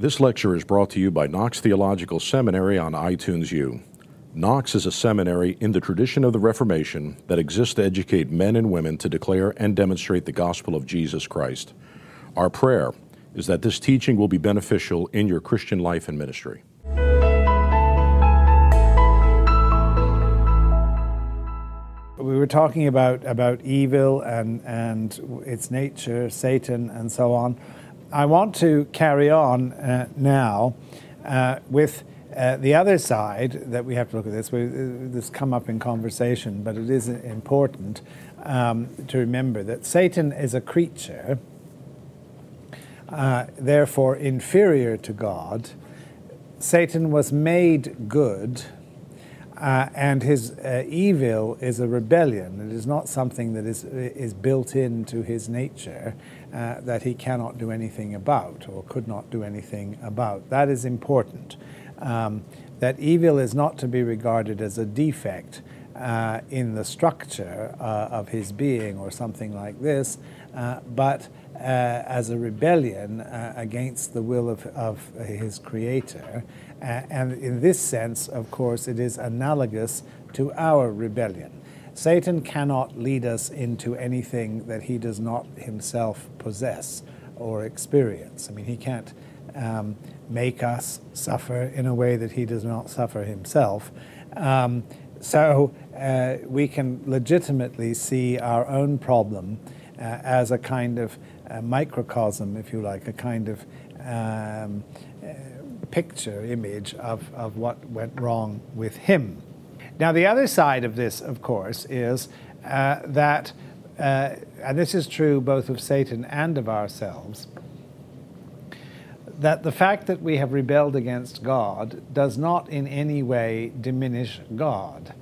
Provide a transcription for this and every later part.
This lecture is brought to you by Knox Theological Seminary on iTunes U. Knox is a seminary in the tradition of the Reformation that exists to educate men and women to declare and demonstrate the gospel of Jesus Christ. Our prayer is that this teaching will be beneficial in your Christian life and ministry. We were talking about, about evil and, and its nature, Satan, and so on. I want to carry on uh, now uh, with uh, the other side that we have to look at this. We, this come up in conversation, but it is important um, to remember that Satan is a creature, uh, therefore inferior to God. Satan was made good. Uh, and his uh, evil is a rebellion. It is not something that is, is built into his nature uh, that he cannot do anything about or could not do anything about. That is important. Um, that evil is not to be regarded as a defect uh, in the structure uh, of his being or something like this, uh, but as a rebellion against the will of, of his creator. And in this sense, of course, it is analogous to our rebellion. Satan cannot lead us into anything that he does not himself possess or experience. I mean, he can't um, make us suffer in a way that he does not suffer himself. Um, so uh, we can legitimately see our own problem uh, as a kind of uh, microcosm, if you like, a kind of um, uh, picture, image of, of what went wrong with him. Now, the other side of this, of course, is uh, that, uh, and this is true both of Satan and of ourselves, that the fact that we have rebelled against God does not in any way diminish God.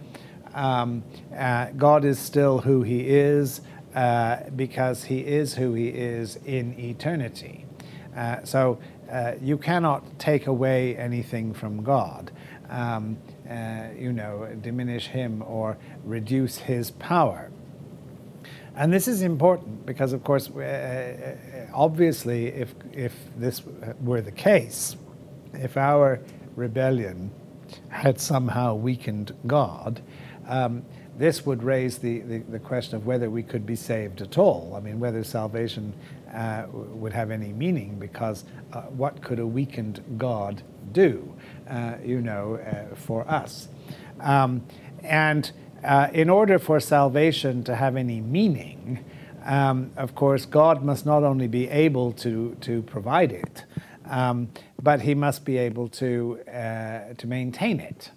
Um, uh, God is still who He is uh, because He is who He is in eternity. Uh, so uh, you cannot take away anything from God. Um, uh, you know, diminish him or reduce his power. And this is important because, of course, uh, uh, obviously, if, if this were the case, if our rebellion had somehow weakened God, um, this would raise the, the, the, question of whether we could be saved at all. I mean, whether salvation uh, would have any meaning, because uh, what could a weakened God do? Uh, you know, uh, for us. Um, and uh, in order for salvation to have any meaning, um, of course, God must not only be able to, to provide it, um, but He must be able to, uh, to maintain it,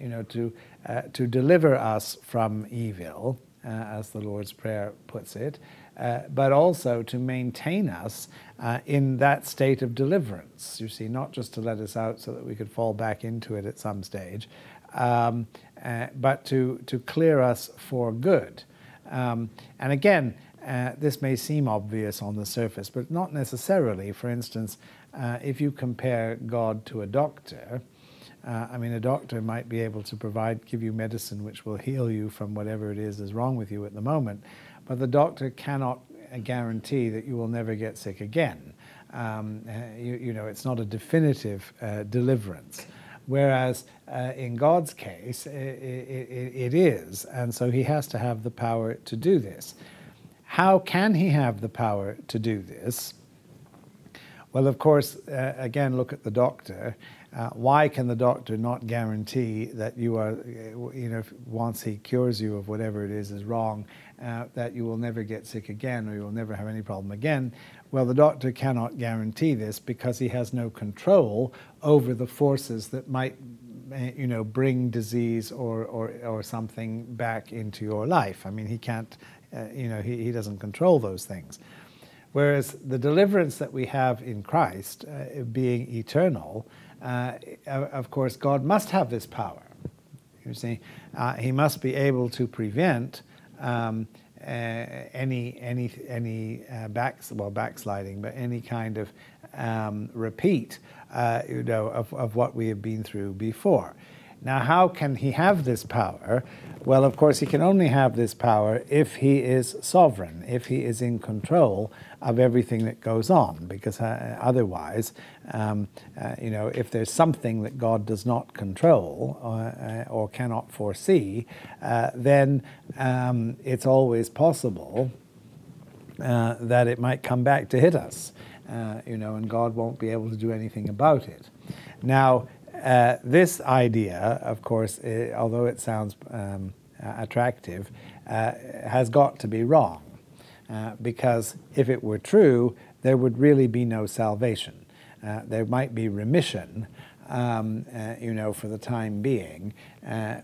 you know, to, uh, to deliver us from evil, as the Lord's Prayer puts it, uh, but also to maintain us uh, in that state of deliverance. You see, not just to let us out so that we could fall back into it at some stage, um, uh, but to, to clear us for good. Um, and again, uh, this may seem obvious on the surface, but not necessarily. For instance, uh, if you compare God to a doctor, uh, I mean, a doctor might be able to provide, give you medicine which will heal you from whatever it is is wrong with you at the moment but the doctor cannot guarantee that you will never get sick again. Um, uh, you, you, know, it's not a definitive uh, deliverance. Whereas uh, in God's case, it, it, it is, and so He has to have the power to do this. How can He have the power to do this? Well, of course, uh, again, look at the doctor. Uh, why can the doctor not guarantee that you are, uh, you know, once he cures you of whatever it is is wrong, uh, that you will never get sick again or you will never have any problem again? Well, the doctor cannot guarantee this because he has no control over the forces that might, uh, you know, bring disease or, or, or something back into your life. I mean, he can't, uh, you know, he, he doesn't control those things. Whereas the deliverance that we have in Christ, uh, being eternal, uh, of course, God must have this power. You see, uh, He must be able to prevent um, uh, any any any uh, backs well backsliding, but any kind of um, repeat, uh, you know, of, of what we have been through before. Now, how can he have this power? Well, of course, he can only have this power if he is sovereign, if he is in control of everything that goes on, because uh, otherwise, um, uh, you know, if there's something that God does not control or, uh, or cannot foresee, uh, then um, it's always possible uh, that it might come back to hit us, uh, you know, and God won't be able to do anything about it. Now, uh, this idea, of course, uh, although it sounds um, attractive, uh, has got to be wrong. Uh, because if it were true, there would really be no salvation. Uh, there might be remission, um, you know, for the time being,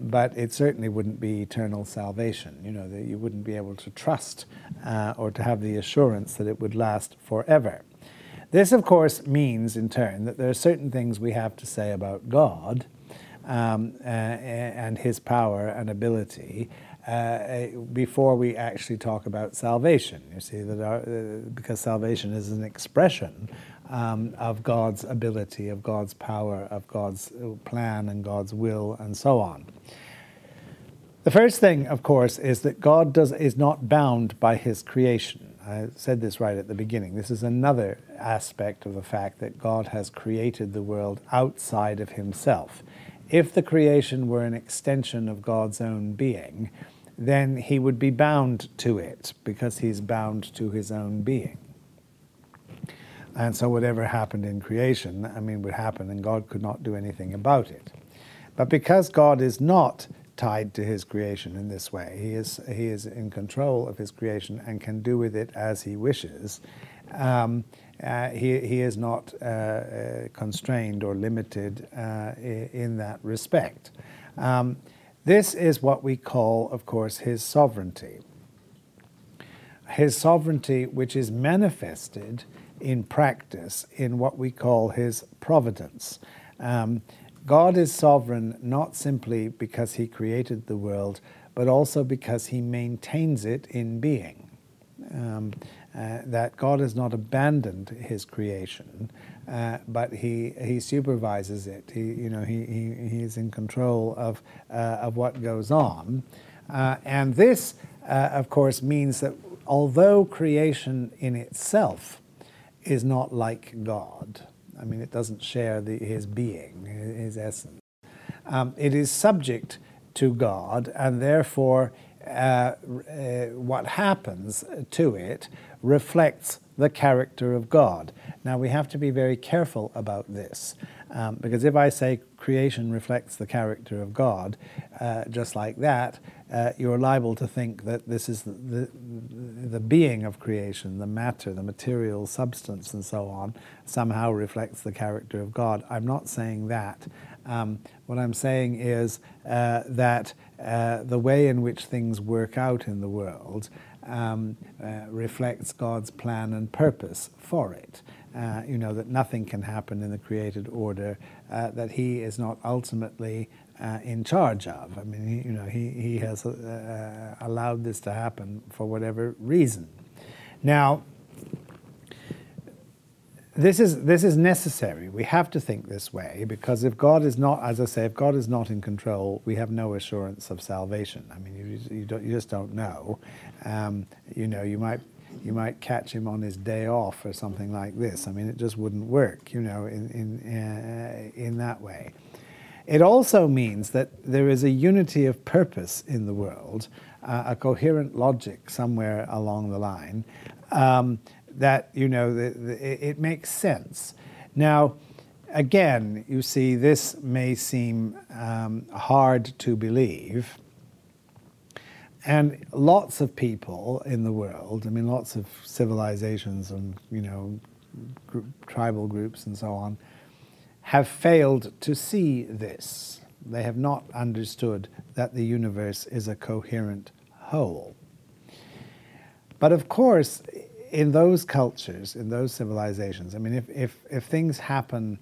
but it certainly wouldn't be eternal salvation. You know, that you wouldn't be able to trust or to have the assurance that it would last forever. This, of course, means in turn that there are certain things we have to say about God um, uh, and His power and ability uh, before we actually talk about salvation. You see, that our, uh, because salvation is an expression um, of God's ability, of God's power, of God's plan and God's will, and so on. The first thing, of course, is that God does, is not bound by His creation. I said this right at the beginning. This is another aspect of the fact that God has created the world outside of himself. If the creation were an extension of God's own being, then he would be bound to it because he's bound to his own being. And so whatever happened in creation, I mean, would happen and God could not do anything about it. But because God is not tied to his creation in this way. He is, he is in control of his creation and can do with it as he wishes. Um, uh, he, he is not uh, uh, constrained or limited uh, in that respect. Um, this is what we call, of course, his sovereignty. His sovereignty, which is manifested in practice in what we call his providence. Um, God is sovereign not simply because he created the world, but also because he maintains it in being. Um, uh, that God has not abandoned his creation, uh, but he, he supervises it. He, you know, he, he, he is in control of, uh, of what goes on. Uh, and this, uh, of course, means that although creation in itself is not like God, I mean, it doesn't share the, his being, his essence. Um, it is subject to God, and therefore, uh, uh, what happens to it reflects the character of God. Now, we have to be very careful about this, um, because if I say creation reflects the character of God, uh, just like that, uh, you're liable to think that this is the, the, the, being of creation, the matter, the material substance, and so on, somehow reflects the character of God. I'm not saying that. Um, what I'm saying is uh, that uh, the way in which things work out in the world um, uh, reflects God's plan and purpose for it. Uh, you know, that nothing can happen in the created order uh, that He is not ultimately uh, in charge of. I mean, he, you know, he, he has uh, allowed this to happen for whatever reason. Now, this is, this is necessary. We have to think this way because if God is not, as I say, if God is not in control, we have no assurance of salvation. I mean, you, you, you just don't know. Um, you know, you might, you might catch him on his day off or something like this. I mean, it just wouldn't work, you know, in, in, uh, in that way. It also means that there is a unity of purpose in the world, uh, a coherent logic somewhere along the line, um, that, you know, the, the, it makes sense. Now, again, you see, this may seem um, hard to believe. And lots of people in the world, I mean, lots of civilizations and, you know, tribal groups and so on, have failed to see this. They have not understood that the universe is a coherent whole. But of course, in those cultures, in those civilizations, I mean, if, if, if things happen,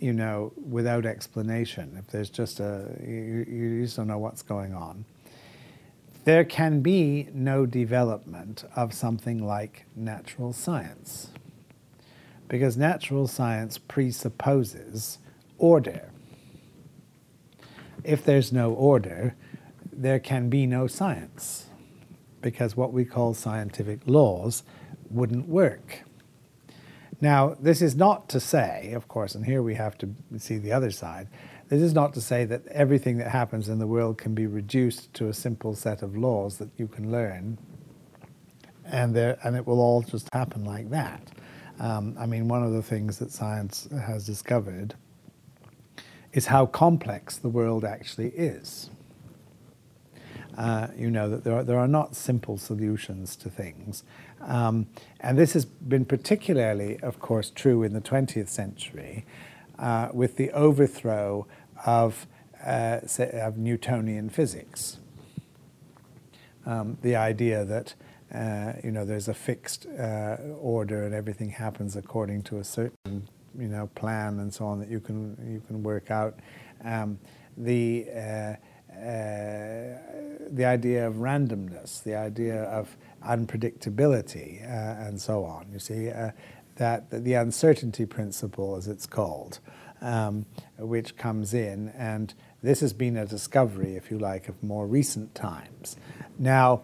you know, without explanation, if there's just a, you, you just don't know what's going on, there can be no development of something like natural science because natural science presupposes order. if there's no order, there can be no science because what we call scientific laws wouldn't work. Now, this is not to say, of course, and here we have to see the other side, this is not to say that everything that happens in the world can be reduced to a simple set of laws that you can learn and, there, and it will all just happen like that. Um, I mean, one of the things that science has discovered is how complex the world actually is. Uh, you know that there are, there are not simple solutions to things. Um, and this has been particularly, of course, true in the 20th century uh, with the overthrow of, uh, of Newtonian physics. Um, the idea that uh, you know there's a fixed uh, order and everything happens according to a certain you know plan and so on that you can you can work out. Um, the uh, uh, the idea of randomness, the idea of unpredictability, and so on. You see, that, that, the uncertainty principle, as it's called, um, which comes in, and this has been a discovery, if you like, of more recent times. Now,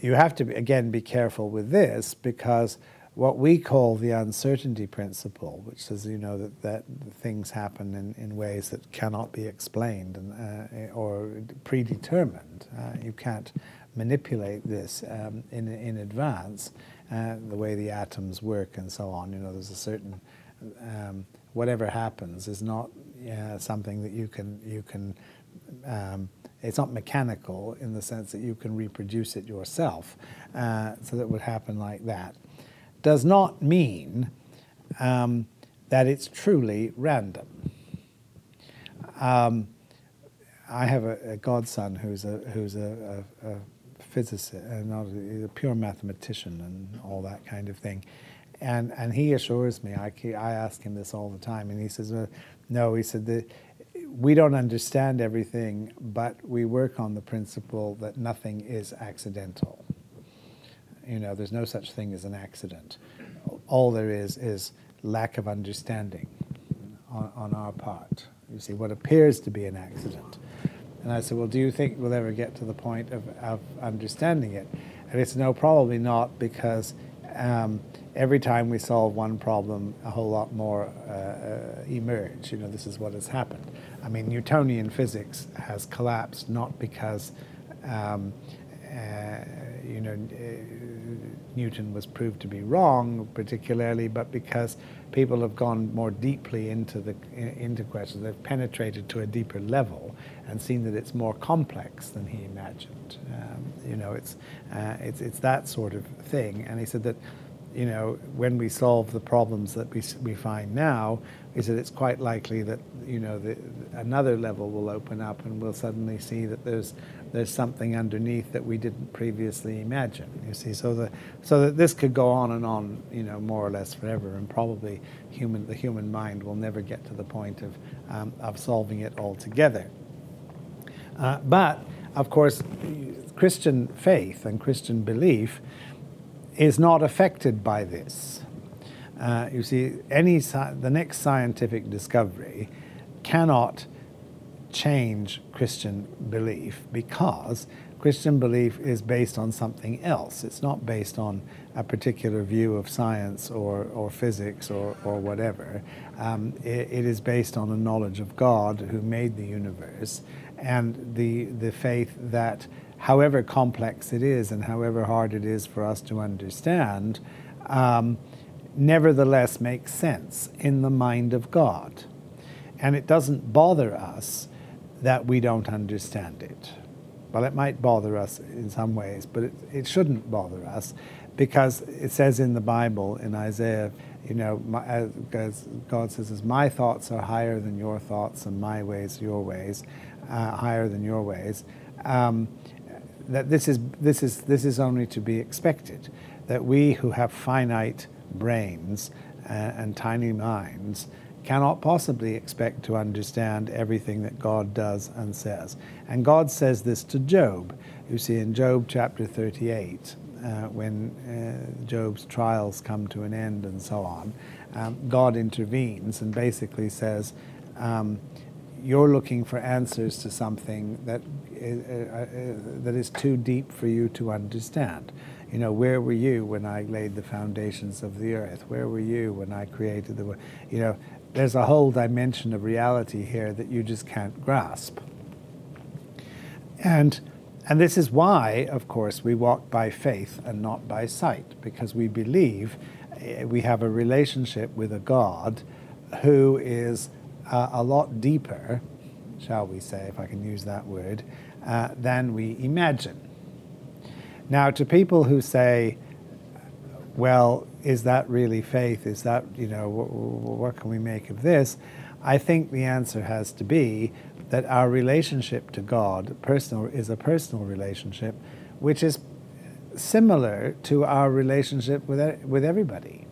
you have to again be careful with this because what we call the uncertainty principle, which says you know that, that things happen in, in ways that cannot be explained and, uh, or predetermined. Uh, you can't manipulate this um, in, in advance, uh, the way the atoms work and so on. You know, there's a certain um, whatever happens is not something that you can you can. Um, it's not mechanical in the sense that you can reproduce it yourself, uh, so that would happen like that does not mean um, that it's truly random. Um, I have a, a, godson who's a who's a, a, a physicist, uh, not a, a, pure mathematician and all that kind of thing, and and he assures me. I I ask him this all the time, and he says, uh, "No," he said that we don't understand everything, but we work on the principle that nothing is accidental. You know, there's no such thing as an accident. All there is is lack of understanding on, on our part. You see, what appears to be an accident. And I said, Well, do you think we'll ever get to the point of, of understanding it? And said, No, probably not, because um, every time we solve one problem, a whole lot more uh, emerge. You know, this is what has happened. I mean, Newtonian physics has collapsed not because um, uh, you know, uh, Newton was proved to be wrong, particularly, but because people have gone more deeply into the into questions, they've penetrated to a deeper level and seen that it's more complex than he imagined. Um, you know, it's uh, it's it's that sort of thing. And he said that, you know, when we solve the problems that we we find now, he said it's quite likely that you know the, another level will open up and we'll suddenly see that there's there's something underneath that we didn't previously imagine. You see, so the so that this could go on and on, you know, more or less forever, and probably human the human mind will never get to the point of um, of solving it altogether. Uh, but of course, Christian faith and Christian belief is not affected by this. Uh, you see, any the next scientific discovery cannot change Christian belief because Christian belief is based on something else. It's not based on a particular view of science or, or physics or, or whatever. Um, it, it is based on a knowledge of God who made the universe and the, the faith that, however complex it is and however hard it is for us to understand, um, nevertheless makes sense in the mind of God. And it doesn't bother us that we don't understand it. Well, it might bother us in some ways, but it, it shouldn't bother us because it says in the Bible, in Isaiah, you know, my, as God says, as my thoughts are higher than your thoughts, and my ways your ways, uh, higher than your ways. Um, that this is this is this is only to be expected. That we who have finite brains uh, and tiny minds cannot possibly expect to understand everything that God does and says. And God says this to Job. You see in Job chapter 38, uh, when uh, Job's trials come to an end and so on, um, God intervenes and basically says, um, you're looking for answers to something that is, uh, uh, that is too deep for you to understand. You know, where were you when I laid the foundations of the earth? Where were you when I created the, world? you know, there's a whole dimension of reality here that you just can't grasp. And and this is why, of course, we walk by faith and not by sight, because we believe eh, we have a relationship with a God who is uh, a lot deeper, shall we say, if I can use that word, uh, than we imagine. Now, to people who say, well, is that really faith? Is that, you know, what, what can we make of this? I think the answer has to be that our relationship to God personal is a personal relationship, which is similar to our relationship with with everybody.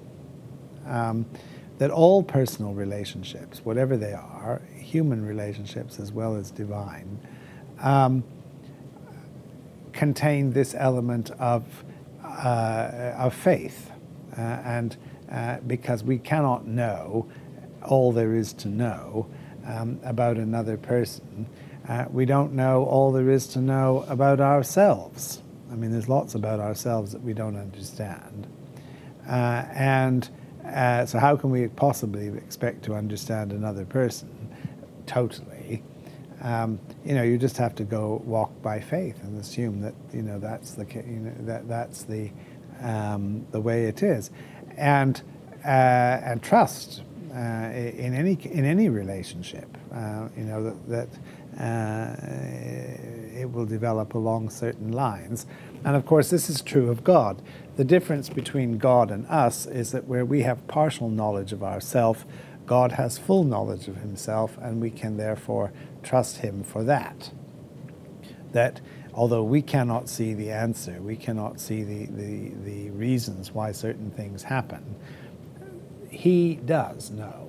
Um, that all personal relationships, whatever they are, human relationships as well as divine, um, contain this element of uh, of faith, and uh, because we cannot know all there is to know um, about another person, uh, we don't know all there is to know about ourselves. I mean, there's lots about ourselves that we don't understand, uh, and uh, so, how can we possibly expect to understand another person totally? Um, you know, you just have to go walk by faith and assume that you know that's the you know, that that's the um, the way it is, and uh, and trust uh, in any in any relationship. Uh, you know that, that uh, it will develop along certain lines, and of course this is true of God. The difference between God and us is that where we have partial knowledge of ourself, God has full knowledge of himself, and we can therefore trust him for that. That although we cannot see the answer, we cannot see the, the, the reasons why certain things happen, he does know.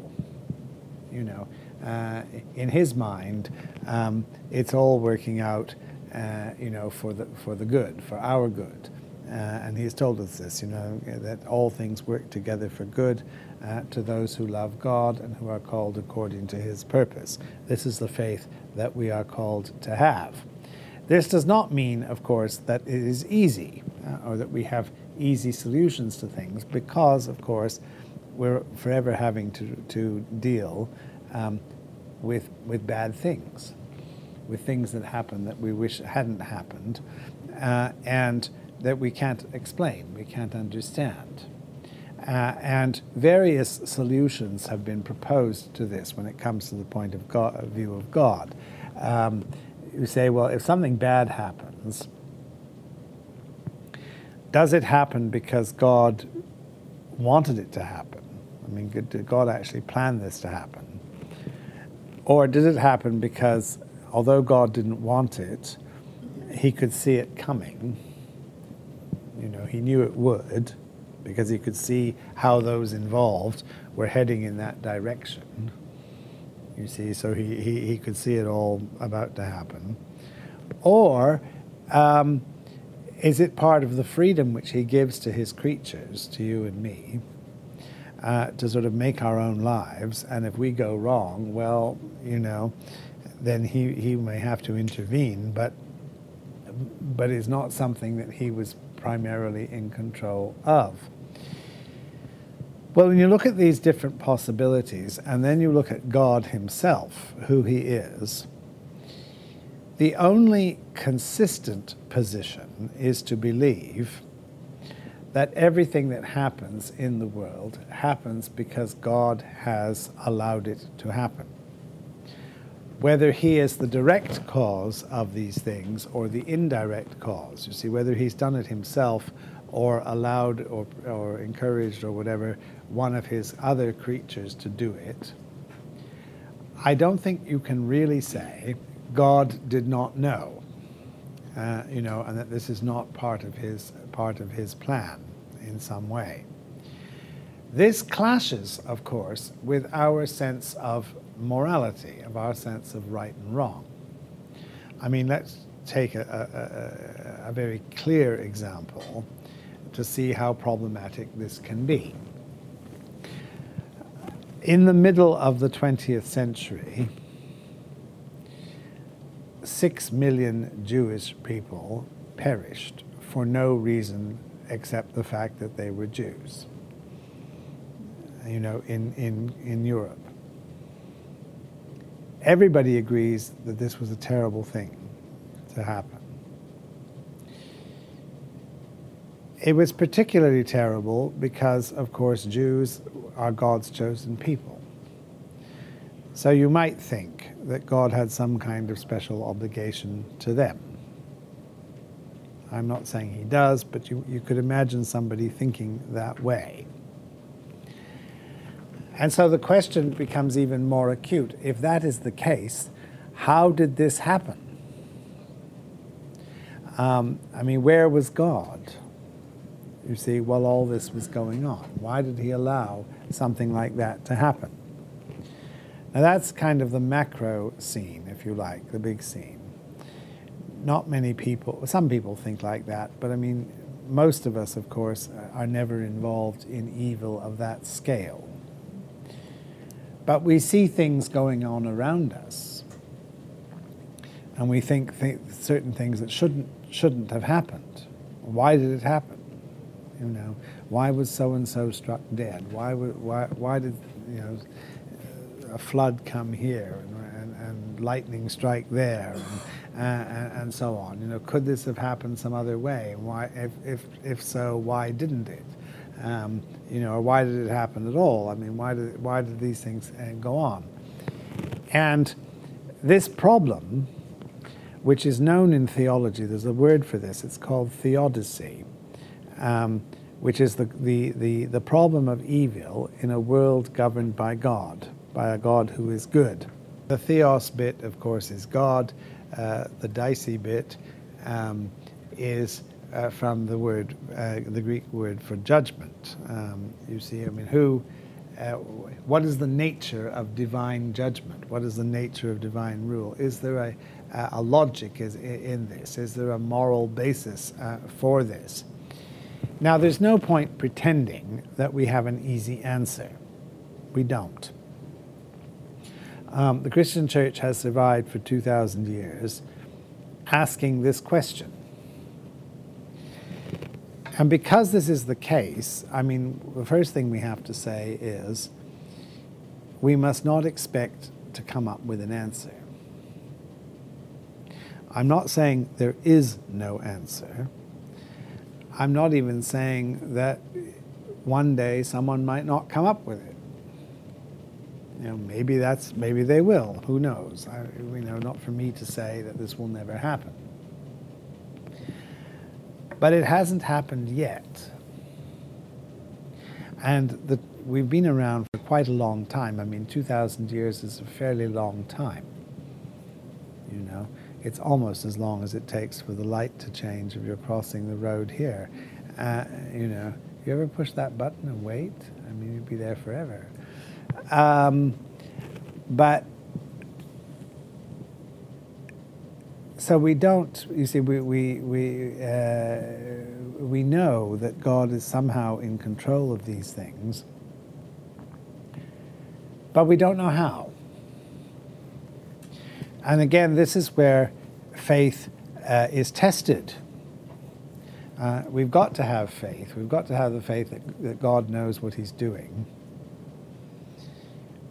You know, uh, in his mind, um, it's all working out, uh, you know, for the, for the good, for our good. Uh, and he has told us this, you know, that all things work together for good uh, to those who love God and who are called according to his purpose. This is the faith that we are called to have. This does not mean, of course, that it is easy uh, or that we have easy solutions to things, because, of course, we're forever having to, to deal um, with, with bad things, with things that happen that we wish hadn't happened. Uh, and that we can't explain, we can't understand. Uh, and various solutions have been proposed to this when it comes to the point of God, view of God. Um, you say, well, if something bad happens, does it happen because God wanted it to happen? I mean, did God actually plan this to happen? Or did it happen because, although God didn't want it, he could see it coming? You know, he knew it would because he could see how those involved were heading in that direction. You see, so he, he, he could see it all about to happen. Or um, is it part of the freedom which he gives to his creatures, to you and me, uh, to sort of make our own lives? And if we go wrong, well, you know, then he, he may have to intervene, but but it's not something that he was primarily in control of. Well, when you look at these different possibilities and then you look at God Himself, who He is, the only consistent position is to believe that everything that happens in the world happens because God has allowed it to happen whether he is the direct cause of these things or the indirect cause. You see, whether he's done it himself or allowed or, or encouraged or whatever one of his other creatures to do it. I don't think you can really say God did not know, uh, you know, and that this is not part of his part of his plan in some way. This clashes, of course, with our sense of morality, of our sense of right and wrong. I mean, let's take a, a, a, very clear example to see how problematic this can be. In the middle of the 20th century, six million Jewish people perished for no reason except the fact that they were Jews, you know, in, in, in Europe. Everybody agrees that this was a terrible thing to happen. It was particularly terrible because, of course, Jews are God's chosen people. So you might think that God had some kind of special obligation to them. I'm not saying he does, but you, you could imagine somebody thinking that way. And so the question becomes even more acute. If that is the case, how did this happen? Um, I mean, where was God? You see, while all this was going on, why did he allow something like that to happen? Now, that's kind of the macro scene, if you like, the big scene. Not many people, some people think like that, but I mean, most of us, of course, are never involved in evil of that scale. But we see things going on around us, and we think th- certain things that shouldn't shouldn't have happened. Why did it happen? You know, why was so and so struck dead? Why why why did you know a flood come here and, and, and lightning strike there and, and, and, so on. You know, could this have happened some other way? Why, if, if, if so, why didn't it? Um, you know, or why did it happen at all? I mean, why did, why did these things uh, go on? And this problem, which is known in theology, there's a word for this, it's called theodicy. Um, which is the, the, the, the problem of evil in a world governed by God by a God who is good. The theos bit, of course, is God. Uh, the dicey bit um, is uh, from the word, uh, the Greek word for judgment. Um, you see, I mean, who, uh, what is the nature of divine judgment? What is the nature of divine rule? Is there a, a logic is in this? Is there a moral basis uh, for this? Now, there's no point pretending that we have an easy answer. We don't. Um, the Christian church has survived for 2,000 years asking this question. And because this is the case, I mean, the first thing we have to say is we must not expect to come up with an answer. I'm not saying there is no answer. I'm not even saying that one day someone might not come up with it you know, maybe that's maybe they will. Who knows? I, you know, not for me to say that this will never happen. But it hasn't happened yet. And the, we've been around for quite a long time. I mean, 2,000 years is a fairly long time. You know, it's almost as long as it takes for the light to change if you're crossing the road here. Uh, you know, you ever push that button and wait? I mean, you'd be there forever. Um, but so we don't. You see, we we we uh, we know that God is somehow in control of these things, but we don't know how. And again, this is where faith uh, is tested. Uh, we've got to have faith. We've got to have the faith that, that God knows what He's doing.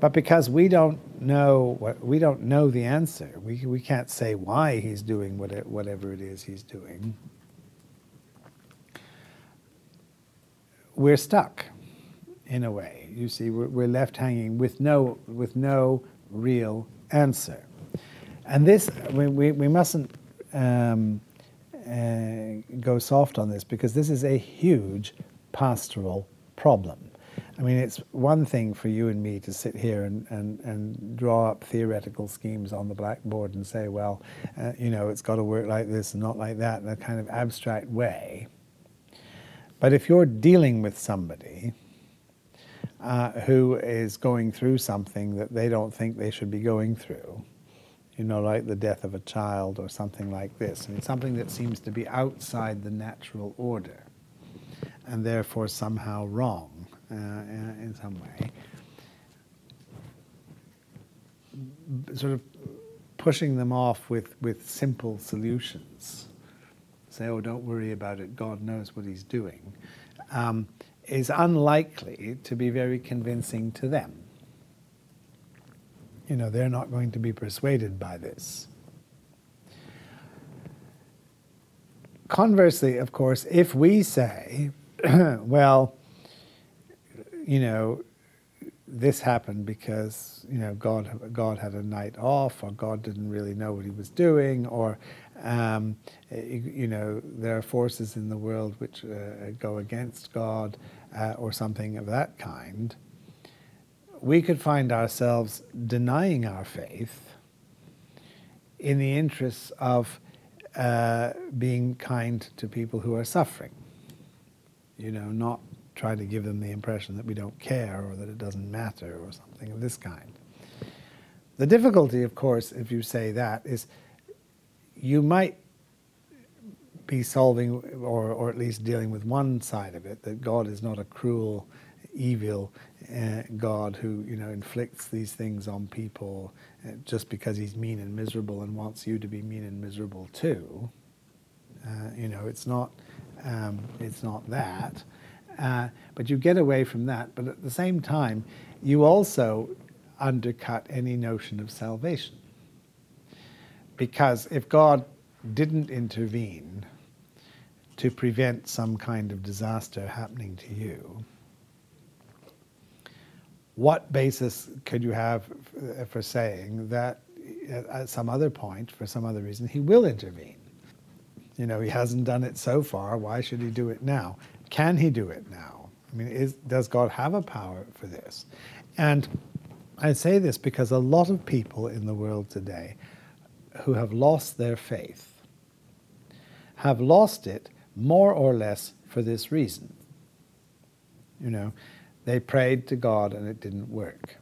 But because we don't know what we don't know the answer, we we can't say why he's doing what it, whatever it is he's doing. We're stuck, in a way. You see, we're, we're left hanging with no with no real answer, and this we we, we mustn't. Um, uh, go soft on this because this is a huge pastoral problem. I mean, it's one thing for you and me to sit here and, and, and draw up theoretical schemes on the blackboard and say, well, uh, you know, it's got to work like this and not like that in a kind of abstract way. But if you're dealing with somebody uh, who is going through something that they don't think they should be going through, you know, like the death of a child or something like this, and something that seems to be outside the natural order and therefore somehow wrong uh, in some way. Sort of pushing them off with, with simple solutions, say, oh, don't worry about it, God knows what He's doing, um, is unlikely to be very convincing to them. You know, they're not going to be persuaded by this. Conversely, of course, if we say, well, you know, this happened because you know God God had a night off, or God didn't really know what He was doing, or um, you know there are forces in the world which uh, go against God, uh, or something of that kind. We could find ourselves denying our faith in the interests of uh, being kind to people who are suffering. You know, not trying to give them the impression that we don't care or that it doesn't matter or something of this kind. The difficulty, of course, if you say that, is you might be solving or, or at least dealing with one side of it that God is not a cruel, evil uh, God who you know inflicts these things on people uh, just because he's mean and miserable and wants you to be mean and miserable too. Uh, you know, it's not um, it's not that. Uh, but you get away from that. But at the same time, you also undercut any notion of salvation. Because if God didn't intervene to prevent some kind of disaster happening to you, what basis could you have for saying that uh, at some other point, for some other reason, he will intervene? You know, he hasn't done it so far, why should he do it now? Can he do it now? I mean, is, does God have a power for this? And I say this because a lot of people in the world today who have lost their faith have lost it more or less for this reason. You know, they prayed to God and it didn't work.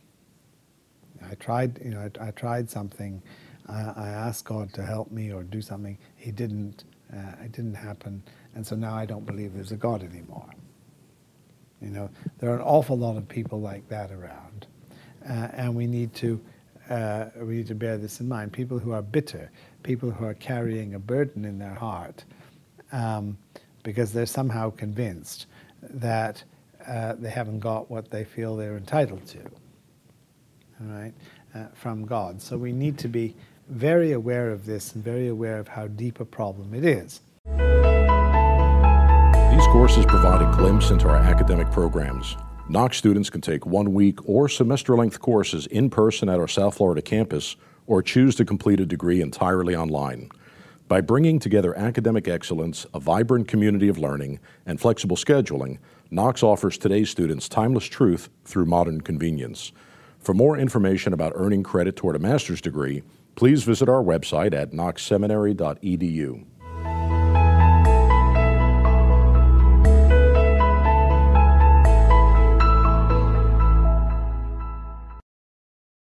I tried, you know, I, I tried something. I, I, asked God to help me or do something. He didn't. Uh, it didn't happen. And so now I don't believe there's a God anymore. You know, there are an awful lot of people like that around, uh, and we need to uh, we need to bear this in mind. People who are bitter, people who are carrying a burden in their heart, um, because they're somehow convinced that uh, they haven't got what they feel they're entitled to. All right, uh, from God. So we need to be very aware of this and very aware of how deep a problem it is. These courses provide a glimpse into our academic programs. Knox students can take one week or semester length courses in person at our South Florida campus or choose to complete a degree entirely online. By bringing together academic excellence, a vibrant community of learning, and flexible scheduling, Knox offers today's students timeless truth through modern convenience. For more information about earning credit toward a master's degree, please visit our website at knoxseminary.edu.